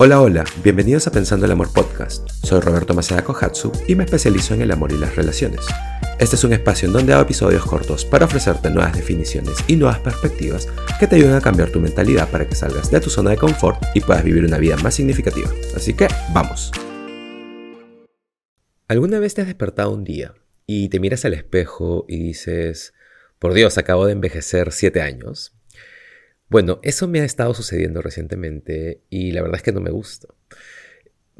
Hola, hola, bienvenidos a Pensando el Amor Podcast. Soy Roberto Maceda Kohatsu y me especializo en el amor y las relaciones. Este es un espacio en donde hago episodios cortos para ofrecerte nuevas definiciones y nuevas perspectivas que te ayuden a cambiar tu mentalidad para que salgas de tu zona de confort y puedas vivir una vida más significativa. Así que, vamos. ¿Alguna vez te has despertado un día y te miras al espejo y dices, por Dios, acabo de envejecer 7 años? Bueno, eso me ha estado sucediendo recientemente y la verdad es que no me gusta.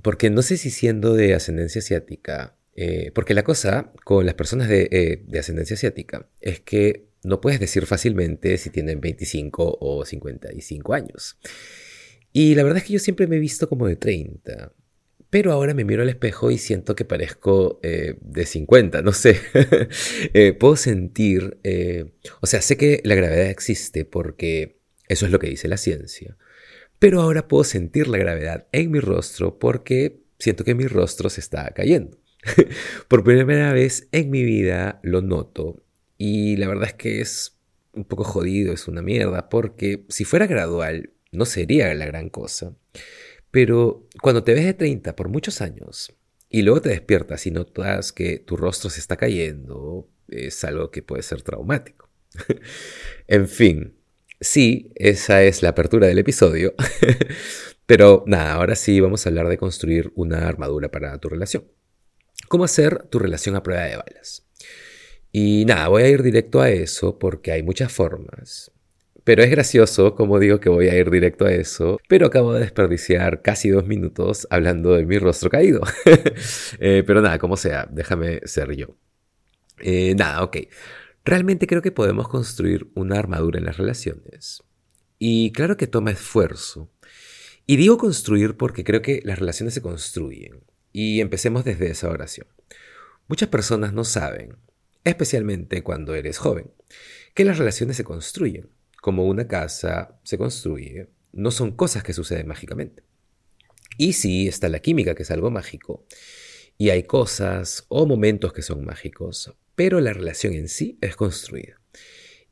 Porque no sé si siendo de ascendencia asiática, eh, porque la cosa con las personas de, eh, de, ascendencia asiática es que no puedes decir fácilmente si tienen 25 o 55 años. Y la verdad es que yo siempre me he visto como de 30. Pero ahora me miro al espejo y siento que parezco eh, de 50, no sé. puedo sentir, o sea, sé que la gravedad existe porque eso es lo que dice la ciencia. Pero ahora puedo sentir la gravedad en mi rostro porque siento que mi rostro se está cayendo. Por primera vez en mi vida lo noto y la verdad es que es un poco jodido, es una mierda, porque si fuera gradual no sería la gran cosa. Pero cuando te ves de 30 por muchos años y luego te despiertas y notas que tu rostro se está cayendo, es algo que puede ser traumático. en fin, Sí, esa es la apertura del episodio. Pero nada, ahora sí vamos a hablar de construir una armadura para tu relación. ¿Cómo hacer tu relación a prueba de balas? Y nada, voy a ir directo a eso porque hay muchas formas. Pero es gracioso, como digo que voy a ir directo a eso, pero acabo de desperdiciar casi dos minutos hablando de mi rostro caído. Eh, pero nada, como sea, déjame ser yo. Eh, nada, ok. Realmente creo que podemos construir una armadura en las relaciones. Y claro que toma esfuerzo. Y digo construir porque creo que las relaciones se construyen. Y empecemos desde esa oración. Muchas personas no saben, especialmente cuando eres joven, que las relaciones se construyen. Como una casa se construye, no son cosas que suceden mágicamente. Y sí, está la química, que es algo mágico. Y hay cosas o momentos que son mágicos, pero la relación en sí es construida.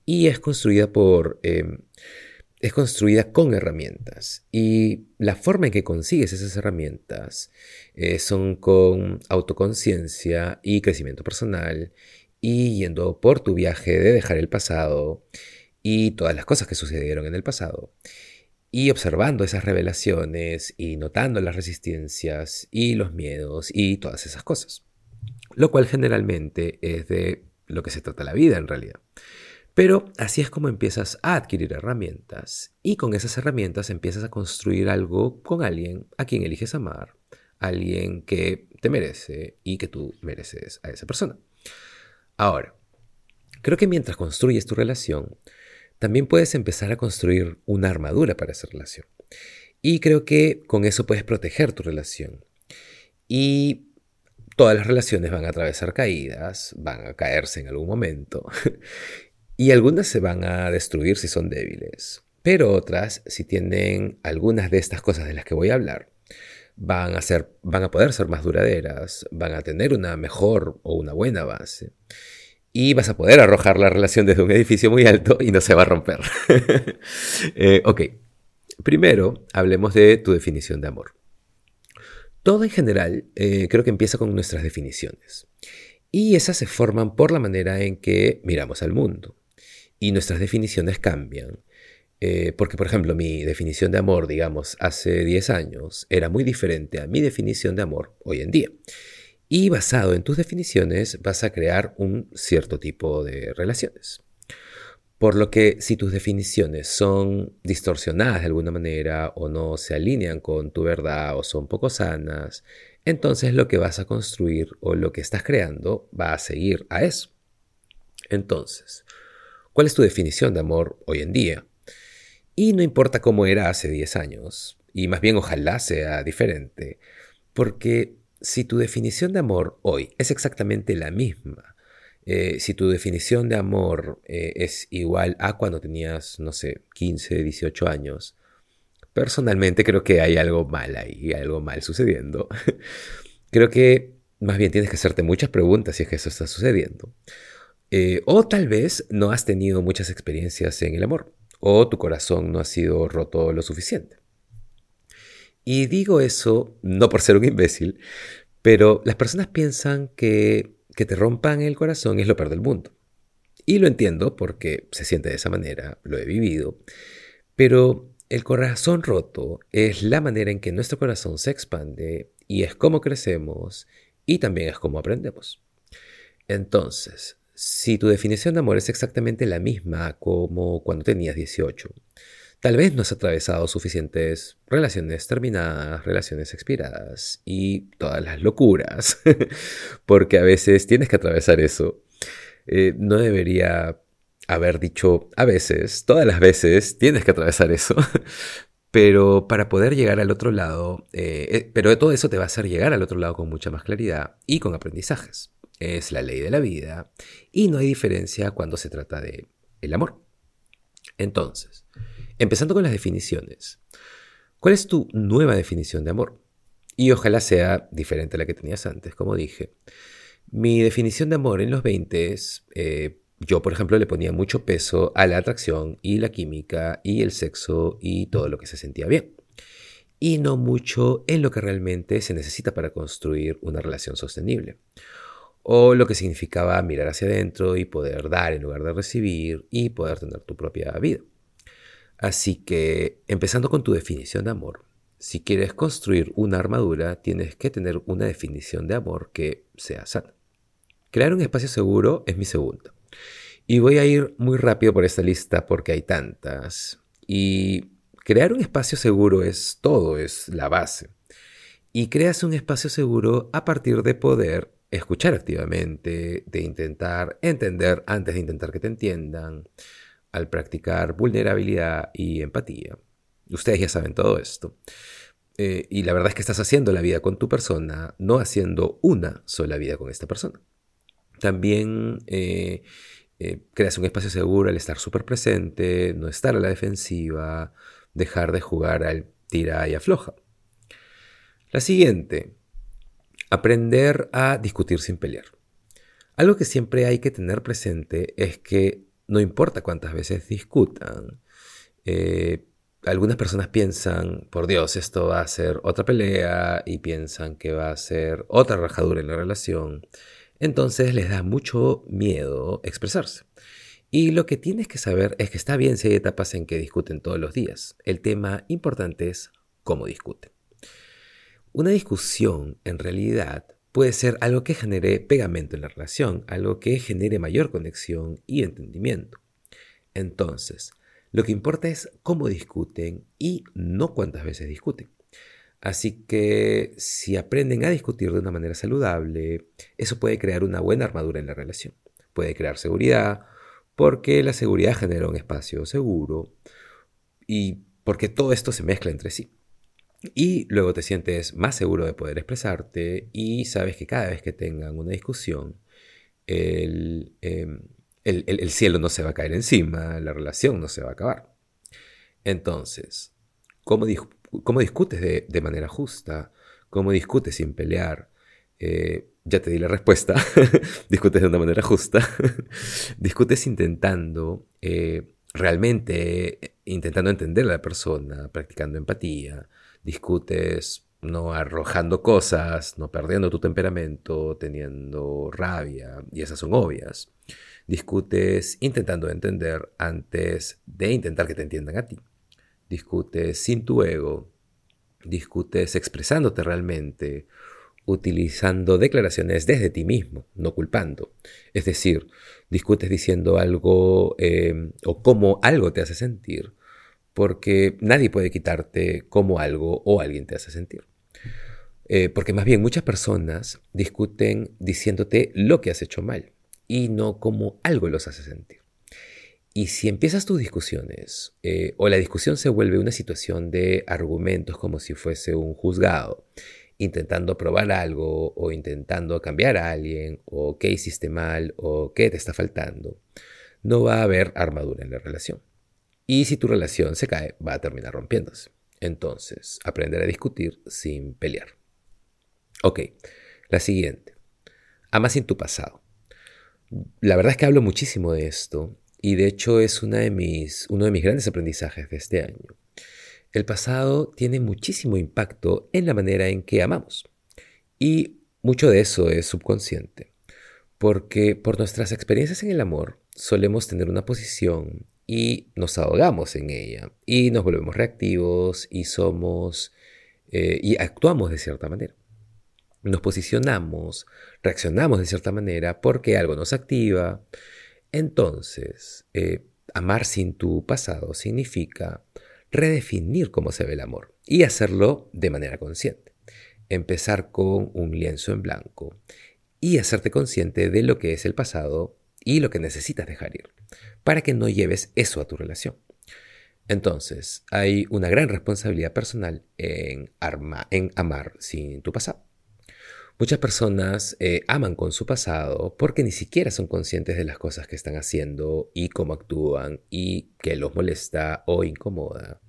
Y es construida por... Em, es construida con herramientas. Y la forma en que consigues esas herramientas eh, son con autoconciencia y crecimiento personal y yendo por tu viaje de dejar el pasado y todas las cosas que sucedieron en el pasado y observando esas revelaciones y notando las resistencias y los miedos y todas esas cosas lo cual generalmente es de lo que se trata la vida en realidad. Pero así es como empiezas a adquirir herramientas y con esas herramientas empiezas a construir algo con alguien a quien eliges amar, alguien que te merece y que tú mereces a esa persona. Ahora, creo que mientras construyes tu relación, también puedes empezar a construir una armadura para esa relación. Y creo que con eso puedes proteger tu relación. Y Todas las relaciones van a atravesar caídas, van a caerse en algún momento, y algunas se van a destruir si son débiles, pero otras, si tienen algunas de estas cosas de las que voy a hablar, van a, ser, van a poder ser más duraderas, van a tener una mejor o una buena base, y vas a poder arrojar la relación desde un edificio muy alto y no se va a romper. Eh, ok, primero hablemos de tu definición de amor. Todo en general eh, creo que empieza con nuestras definiciones. Y esas se forman por la manera en que miramos al mundo. Y nuestras definiciones cambian. Eh, porque, por ejemplo, mi definición de amor, digamos, hace 10 años era muy diferente a mi definición de amor hoy en día. Y basado en tus definiciones vas a crear un cierto tipo de relaciones. Por lo que si tus definiciones son distorsionadas de alguna manera o no se alinean con tu verdad o son poco sanas, entonces lo que vas a construir o lo que estás creando va a seguir a eso. Entonces, ¿cuál es tu definición de amor hoy en día? Y no importa cómo era hace 10 años, y más bien ojalá sea diferente, porque si tu definición de amor hoy es exactamente la misma, eh, si tu definición de amor eh, es igual a cuando tenías, no sé, 15, 18 años, personalmente creo que hay algo mal ahí, algo mal sucediendo. creo que más bien tienes que hacerte muchas preguntas si es que eso está sucediendo. Eh, o tal vez no has tenido muchas experiencias en el amor, o tu corazón no ha sido roto lo suficiente. Y digo eso no por ser un imbécil, pero las personas piensan que que te rompan el corazón es lo peor del mundo. Y lo entiendo porque se siente de esa manera, lo he vivido, pero el corazón roto es la manera en que nuestro corazón se expande y es como crecemos y también es como aprendemos. Entonces, si tu definición de amor es exactamente la misma como cuando tenías 18, tal vez no has atravesado suficientes relaciones terminadas, relaciones expiradas y todas las locuras, porque a veces tienes que atravesar eso. Eh, no debería haber dicho a veces, todas las veces tienes que atravesar eso. Pero para poder llegar al otro lado, eh, eh, pero todo eso te va a hacer llegar al otro lado con mucha más claridad y con aprendizajes. Es la ley de la vida y no hay diferencia cuando se trata de el amor. Entonces, empezando con las definiciones. ¿Cuál es tu nueva definición de amor? Y ojalá sea diferente a la que tenías antes, como dije. Mi definición de amor en los 20 es yo, por ejemplo, le ponía mucho peso a la atracción y la química y el sexo y todo lo que se sentía bien. Y no mucho en lo que realmente se necesita para construir una relación sostenible. O lo que significaba mirar hacia adentro y poder dar en lugar de recibir y poder tener tu propia vida. Así que, empezando con tu definición de amor, si quieres construir una armadura, tienes que tener una definición de amor que sea sana. Crear un espacio seguro es mi segunda. Y voy a ir muy rápido por esta lista porque hay tantas. Y crear un espacio seguro es todo, es la base. Y creas un espacio seguro a partir de poder escuchar activamente, de intentar entender antes de intentar que te entiendan, al practicar vulnerabilidad y empatía. Ustedes ya saben todo esto. Eh, y la verdad es que estás haciendo la vida con tu persona, no haciendo una sola vida con esta persona. También eh, eh, creas un espacio seguro al estar súper presente, no estar a la defensiva, dejar de jugar al tira y afloja. La siguiente, aprender a discutir sin pelear. Algo que siempre hay que tener presente es que no importa cuántas veces discutan, eh, algunas personas piensan, por Dios, esto va a ser otra pelea y piensan que va a ser otra rajadura en la relación. Entonces les da mucho miedo expresarse. Y lo que tienes que saber es que está bien si hay etapas en que discuten todos los días. El tema importante es cómo discuten. Una discusión, en realidad, puede ser algo que genere pegamento en la relación, algo que genere mayor conexión y entendimiento. Entonces, lo que importa es cómo discuten y no cuántas veces discuten. Así que si aprenden a discutir de una manera saludable, eso puede crear una buena armadura en la relación. Puede crear seguridad, porque la seguridad genera un espacio seguro y porque todo esto se mezcla entre sí. Y luego te sientes más seguro de poder expresarte y sabes que cada vez que tengan una discusión, el, em, cielo no se va a caer encima, la relación no se va a acabar. Entonces, ¿cómo, cómo discutes de, manera justa, cómo discutes sin pelear. Eh, ya te di la respuesta, discutes de una manera justa, discutes intentando eh, realmente, intentando entender a la persona, practicando empatía, discutes no arrojando cosas, no perdiendo tu temperamento, teniendo rabia, y esas son obvias. Discutes intentando entender antes de intentar que te entiendan a ti discutes sin tu ego, discutes expresándote realmente, utilizando declaraciones desde ti mismo, no culpando. Es decir, discutes diciendo algo em, o cómo algo te hace sentir, porque nadie puede quitarte cómo algo o alguien te hace sentir. Eh, porque más bien muchas personas discuten diciéndote lo que has hecho mal y no cómo algo los hace sentir. Y si empiezas tus discusiones eh, o la discusión se vuelve una situación de argumentos como si fuese un juzgado, intentando probar algo o intentando cambiar a alguien o qué hiciste mal o qué te está faltando, no va a haber armadura en la relación. Y si tu relación se cae, va a terminar rompiéndose. Entonces, aprender a discutir sin pelear. Ok, la siguiente. Ama sin tu pasado. La verdad es que hablo muchísimo de esto y de hecho es una de mis, uno de mis grandes aprendizajes de este año. el pasado tiene muchísimo impacto en la manera en que amamos. Y mucho de eso es subconsciente, porque por nuestras experiencias en el amor solemos tener una posición y nos ahogamos en ella y nos volvemos reactivos y somos eh, y actuamos de cierta manera. Nos posicionamos, reaccionamos de cierta manera porque algo nos activa. Entonces, eh, amar sin tu pasado significa redefinir cómo se ve el amor y hacerlo de manera consciente. Empezar con un lienzo en blanco y hacerte consciente de lo que es el pasado y lo que necesitas dejar ir para que no lleves eso a tu relación. Entonces, hay una gran responsabilidad personal en, en amar sin tu pasado. Muchas personas eh, aman con su pasado porque ni siquiera son conscientes de las cosas que están haciendo y cómo actúan y que los molesta o incomoda.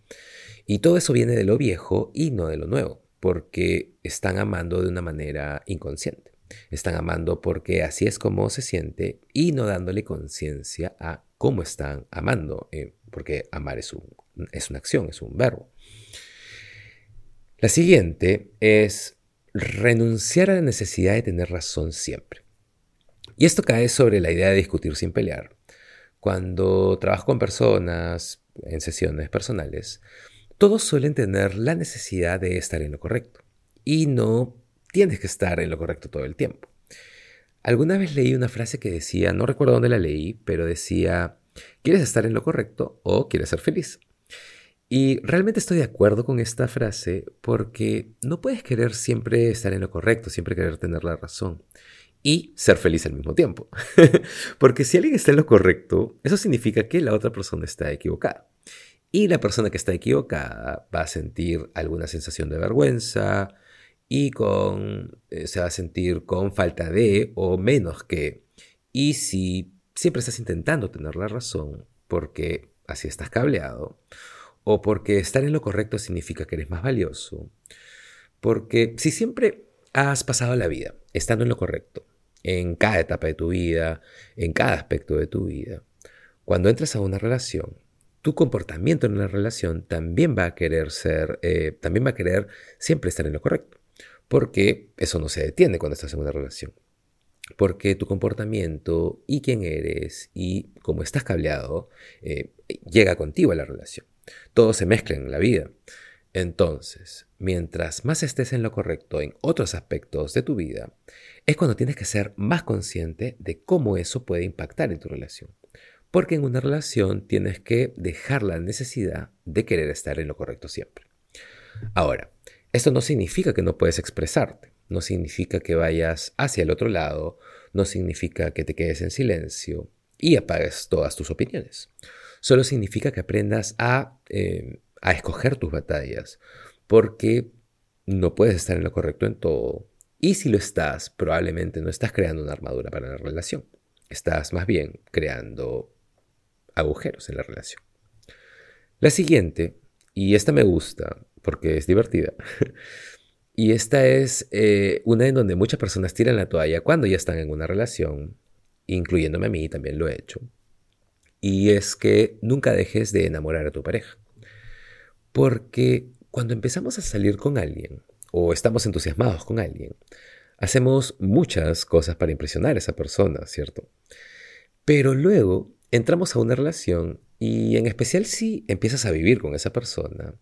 Y todo eso viene de lo viejo y no de lo nuevo, porque están amando de una manera inconsciente. Están amando porque así es como se siente y no dándole conciencia a cómo están amando, eh, porque amar es, es una acción, es un verbo. La siguiente es renunciar a la necesidad de tener razón siempre. Y esto cae sobre la idea de discutir sin pelear. Cuando trabajo con personas en sesiones personales, todos suelen tener la necesidad de estar en lo correcto. Y no tienes que estar en lo correcto todo el tiempo. Alguna vez leí una frase que decía, no recuerdo dónde la leí, pero decía, ¿quieres estar en lo correcto o quieres ser feliz? Y realmente estoy de acuerdo con esta frase porque no puedes querer siempre estar en lo correcto, siempre querer tener la razón y ser feliz al mismo tiempo. porque si alguien está en lo correcto, eso significa que la otra persona está equivocada. Y la persona que está equivocada va a sentir alguna sensación de vergüenza, y con, eh, se va a sentir con falta de o menos que. Y si siempre estás intentando tener la razón porque así estás cableado, o porque estar en lo correcto significa que eres más valioso, porque si siempre has pasado la vida estando en lo correcto, en cada etapa de tu vida, en cada aspecto de tu vida, cuando entras a una relación, tu comportamiento en una relación también va a querer ser, eh, también va a querer siempre estar en lo correcto porque eso no se detiene cuando estás en una relación. Porque tu comportamiento y quién eres y cómo estás cableado eh, llega contigo a la relación. Todo se mezcla en la vida. Entonces, mientras más estés en lo correcto en otros aspectos de tu vida, es cuando tienes que ser más consciente de cómo eso puede impactar en tu relación. Porque en una relación tienes que dejar la necesidad de querer estar en lo correcto siempre. Ahora, esto no significa que no puedes expresarte, no significa que vayas hacia el otro lado, no significa que te quedes en silencio y apagues todas tus opiniones. Solo significa que aprendas a, eh, a escoger tus batallas, porque no puedes estar en lo correcto en todo. Y si lo estás, probablemente no estás creando una armadura para la relación. Estás más bien creando agujeros en la relación. La siguiente, y esta me gusta, porque es divertida. y esta es eh, una en donde muchas personas tiran la toalla cuando ya están en una relación, incluyéndome a mí, también lo he hecho. Y es que nunca dejes de enamorar a tu pareja. Porque cuando empezamos a salir con alguien o estamos entusiasmados con alguien, hacemos muchas cosas para impresionar a esa persona, ¿cierto? Pero luego entramos a una relación y en especial si empiezas a vivir con esa persona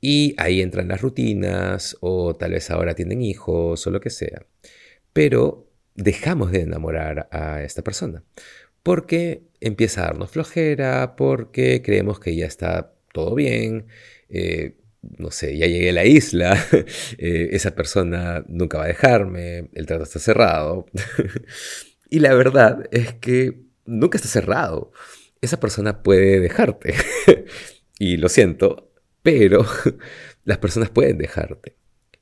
y ahí entran las rutinas o tal vez ahora tienen hijos o lo que sea. Pero dejamos de enamorar a esta persona porque empieza a darnos flojera, porque creemos que ya está todo bien, eh, no sé, ya llegué a la isla, eh, esa persona nunca va a dejarme, el trato está cerrado. y la verdad es que nunca está cerrado. Esa persona puede dejarte. y lo siento, pero las personas pueden dejarte.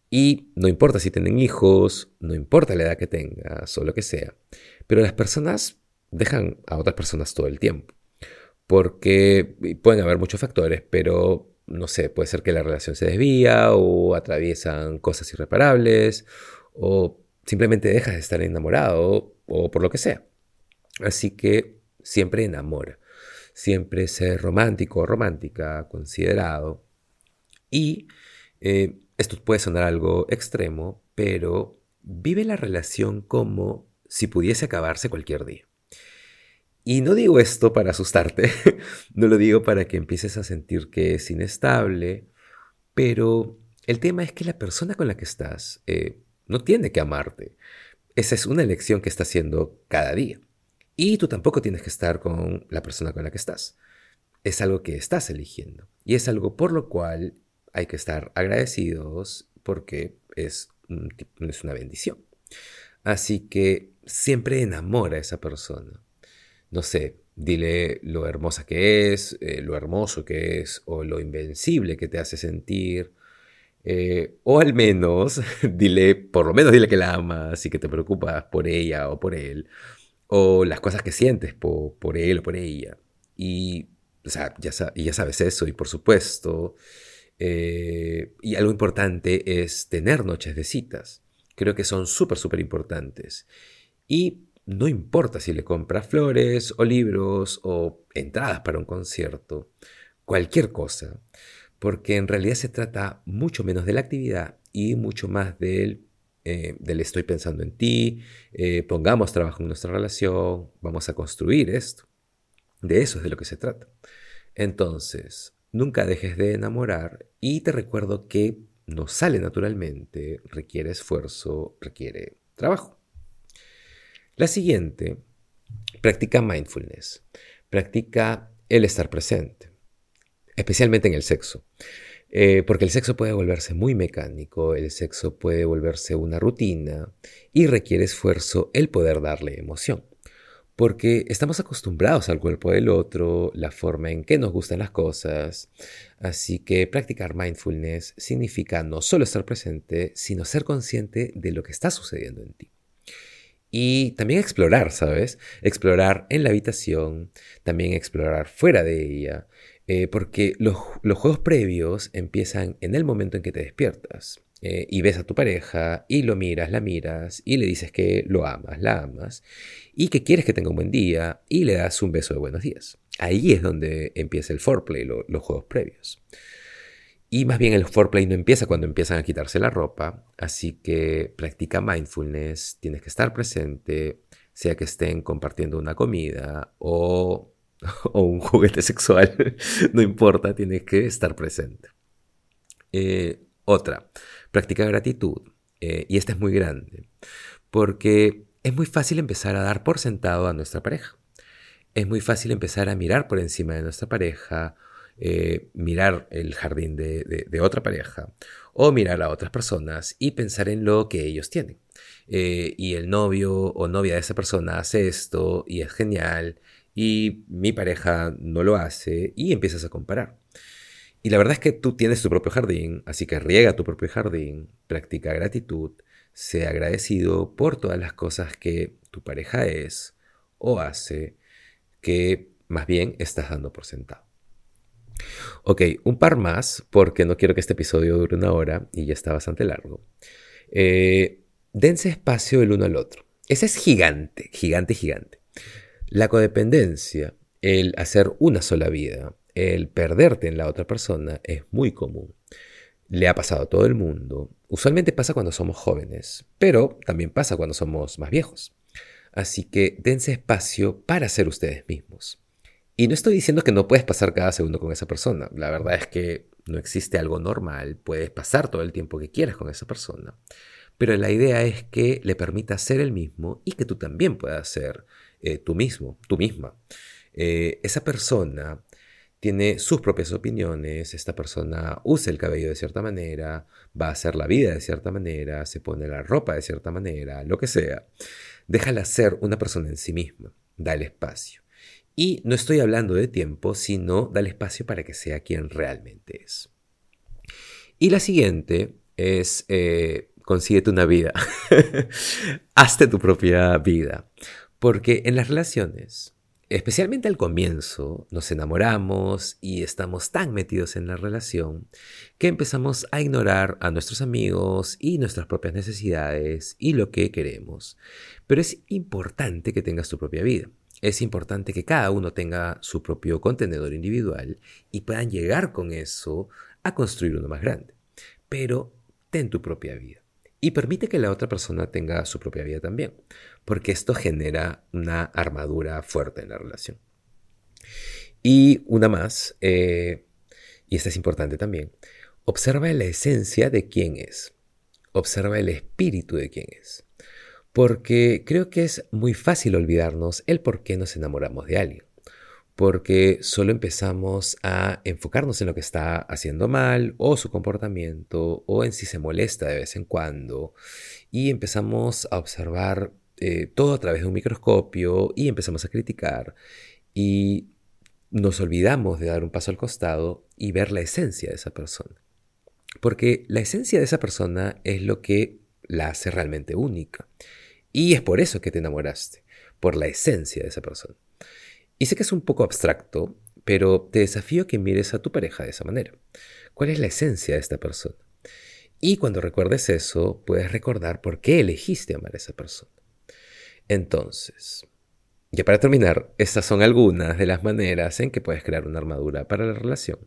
Y no importa si tienen hijos, no importa la edad que tengas o lo que sea, pero las personas dejan a otras personas todo el tiempo. Porque pueden haber muchos factores, pero no sé, puede ser que la relación se desvía o atraviesan cosas irreparables o simplemente dejas de estar enamorado o por lo que sea. Así que siempre enamora, siempre ser romántico o romántica, considerado, Y eh, esto puede sonar algo extremo, pero vive la relación como si pudiese acabarse cualquier día. Y no digo esto para asustarte, no lo digo para que empieces a sentir que es inestable, pero el tema es que la persona con la que estás eh, no tiene que amarte. Esa es una elección que está haciendo cada día. Y tú tampoco tienes que estar con la persona con la que estás. Es algo que estás eligiendo. Y es algo por lo cual hay que estar agradecidos porque es, es una bendición. Así que siempre enamora a esa persona. No sé, dile lo hermosa que es, eh, lo hermoso que es, o lo invencible que te hace sentir. Eh, o al menos dile, por lo menos dile que la amas y que te preocupas por ella o por él o las cosas que sientes por, él o por ella. Y, o sea, ya, ya sabes eso, y por supuesto, eh, y algo importante es tener noches de citas. Creo que son súper, súper importantes. Y no importa si le compras flores o libros o entradas para un concierto, cualquier cosa, porque en realidad se trata mucho menos de la actividad y mucho más del eh, del estoy pensando en ti, eh, pongamos trabajo en nuestra relación, vamos a construir esto. De eso es de lo que se trata. Entonces, nunca dejes de enamorar y te recuerdo que no sale naturalmente, requiere esfuerzo, requiere trabajo. La siguiente, practica mindfulness, practica el estar presente, especialmente en el sexo. Eh, porque el sexo puede volverse muy mecánico, el sexo puede volverse una rutina y requiere esfuerzo el poder darle emoción. Porque estamos acostumbrados al cuerpo del otro, la forma en que nos gustan las cosas. Así que practicar mindfulness significa no solo estar presente, sino ser consciente de lo que está sucediendo en ti. Y también explorar, ¿sabes? Explorar en la habitación, también explorar fuera de ella, eh, porque los, juegos previos empiezan en el momento en que te despiertas eh, y ves a tu pareja y lo miras, la miras y le dices que lo amas, la amas y que quieres que tenga un buen día y le das un beso de buenos días. Ahí es donde empieza el foreplay, los juegos previos. Y más bien el foreplay no empieza cuando empiezan a quitarse la ropa, así que practica mindfulness, tienes que estar presente, sea que estén compartiendo una comida o un juguete sexual, no importa, tienes que estar presente. Eh, otra, practica gratitud. Eh, y esta es muy grande, porque es muy fácil empezar a dar por sentado a nuestra pareja. Es muy fácil empezar a mirar por encima de nuestra pareja, eh, mirar el jardín de, otra pareja o mirar a otras personas y pensar en lo que ellos tienen. y el novio o novia de esa persona hace esto y es genial y mi pareja no lo hace y empiezas a comparar. Y la verdad es que tú tienes tu propio jardín, así que riega tu propio jardín, practica gratitud, sea agradecido por todas las cosas que tu pareja es o hace, que más bien estás dando por sentado. Ok, un par más, porque no quiero que este episodio dure una hora y ya está bastante largo. Eh, dense espacio el uno al otro. Ese es gigante, gigante, gigante. La codependencia, el hacer una sola vida, el perderte en la otra persona es muy común. Le ha pasado a todo el mundo. Usualmente pasa cuando somos jóvenes, pero también pasa cuando somos más viejos. Así que dense espacio para ser ustedes mismos. Y no estoy diciendo que no puedes pasar cada segundo con esa persona. La verdad es que no existe algo normal. Puedes pasar todo el tiempo que quieras con esa persona. Pero la idea es que le permitas ser el mismo y que tú también puedas ser eh, tú mismo, tú misma. Eh, esa persona tiene sus propias opiniones, esta persona usa el cabello de cierta manera, va a hacer la vida de cierta manera, se pone la ropa de cierta manera, lo que sea. Déjala ser una persona en sí misma, dale espacio. Y no estoy hablando de tiempo, sino dale espacio para que sea quien realmente es. Y la siguiente es, eh, consíguete una vida. Hazte tu propia vida. Porque en las relaciones, especialmente al comienzo, nos enamoramos y estamos tan metidos en la relación que empezamos a ignorar a nuestros amigos y nuestras propias necesidades y lo que queremos. Pero es importante que tengas tu propia vida. Es importante que cada uno tenga su propio contenedor individual y puedan llegar con eso a construir uno más grande. Pero ten tu propia vida. Y permite que la otra persona tenga su propia vida también, porque esto genera una armadura fuerte en la relación. Y una más, eh, y esta es importante también, observa la esencia de quién es, observa el espíritu de quién es, porque creo que es muy fácil olvidarnos el por qué nos enamoramos de alguien porque solo empezamos a enfocarnos en lo que está haciendo mal o su comportamiento o en si se molesta de vez en cuando y empezamos a observar eh, todo a través de un microscopio y empezamos a criticar y nos olvidamos de dar un paso al costado y ver la esencia de esa persona. Porque la esencia de esa persona es lo que la hace realmente única. Y es por eso que te enamoraste, por la esencia de esa persona. Y sé que es un poco abstracto, pero te desafío que mires a tu pareja de esa manera. ¿Cuál es la esencia de esta persona? Y cuando recuerdes eso, puedes recordar por qué elegiste amar a esa persona. Entonces, ya para terminar, estas son algunas de las maneras en que puedes crear una armadura para la relación.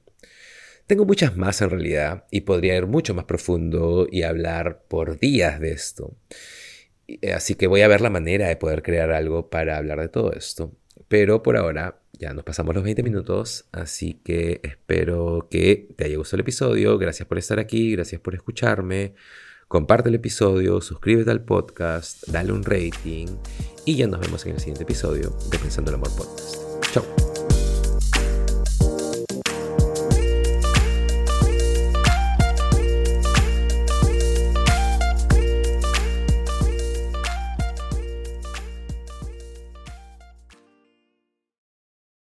Tengo muchas más en realidad y podría ir mucho más profundo y hablar por días de esto. Así que voy a ver la manera de poder crear algo para hablar de todo esto. Pero por ahora ya nos pasamos los 20 minutos, así que espero que te haya gustado el episodio. Gracias por estar aquí, gracias por escucharme. Comparte el episodio, suscríbete al podcast, dale un rating y ya nos vemos en el siguiente episodio de Pensando el Amor Podcast. Chao.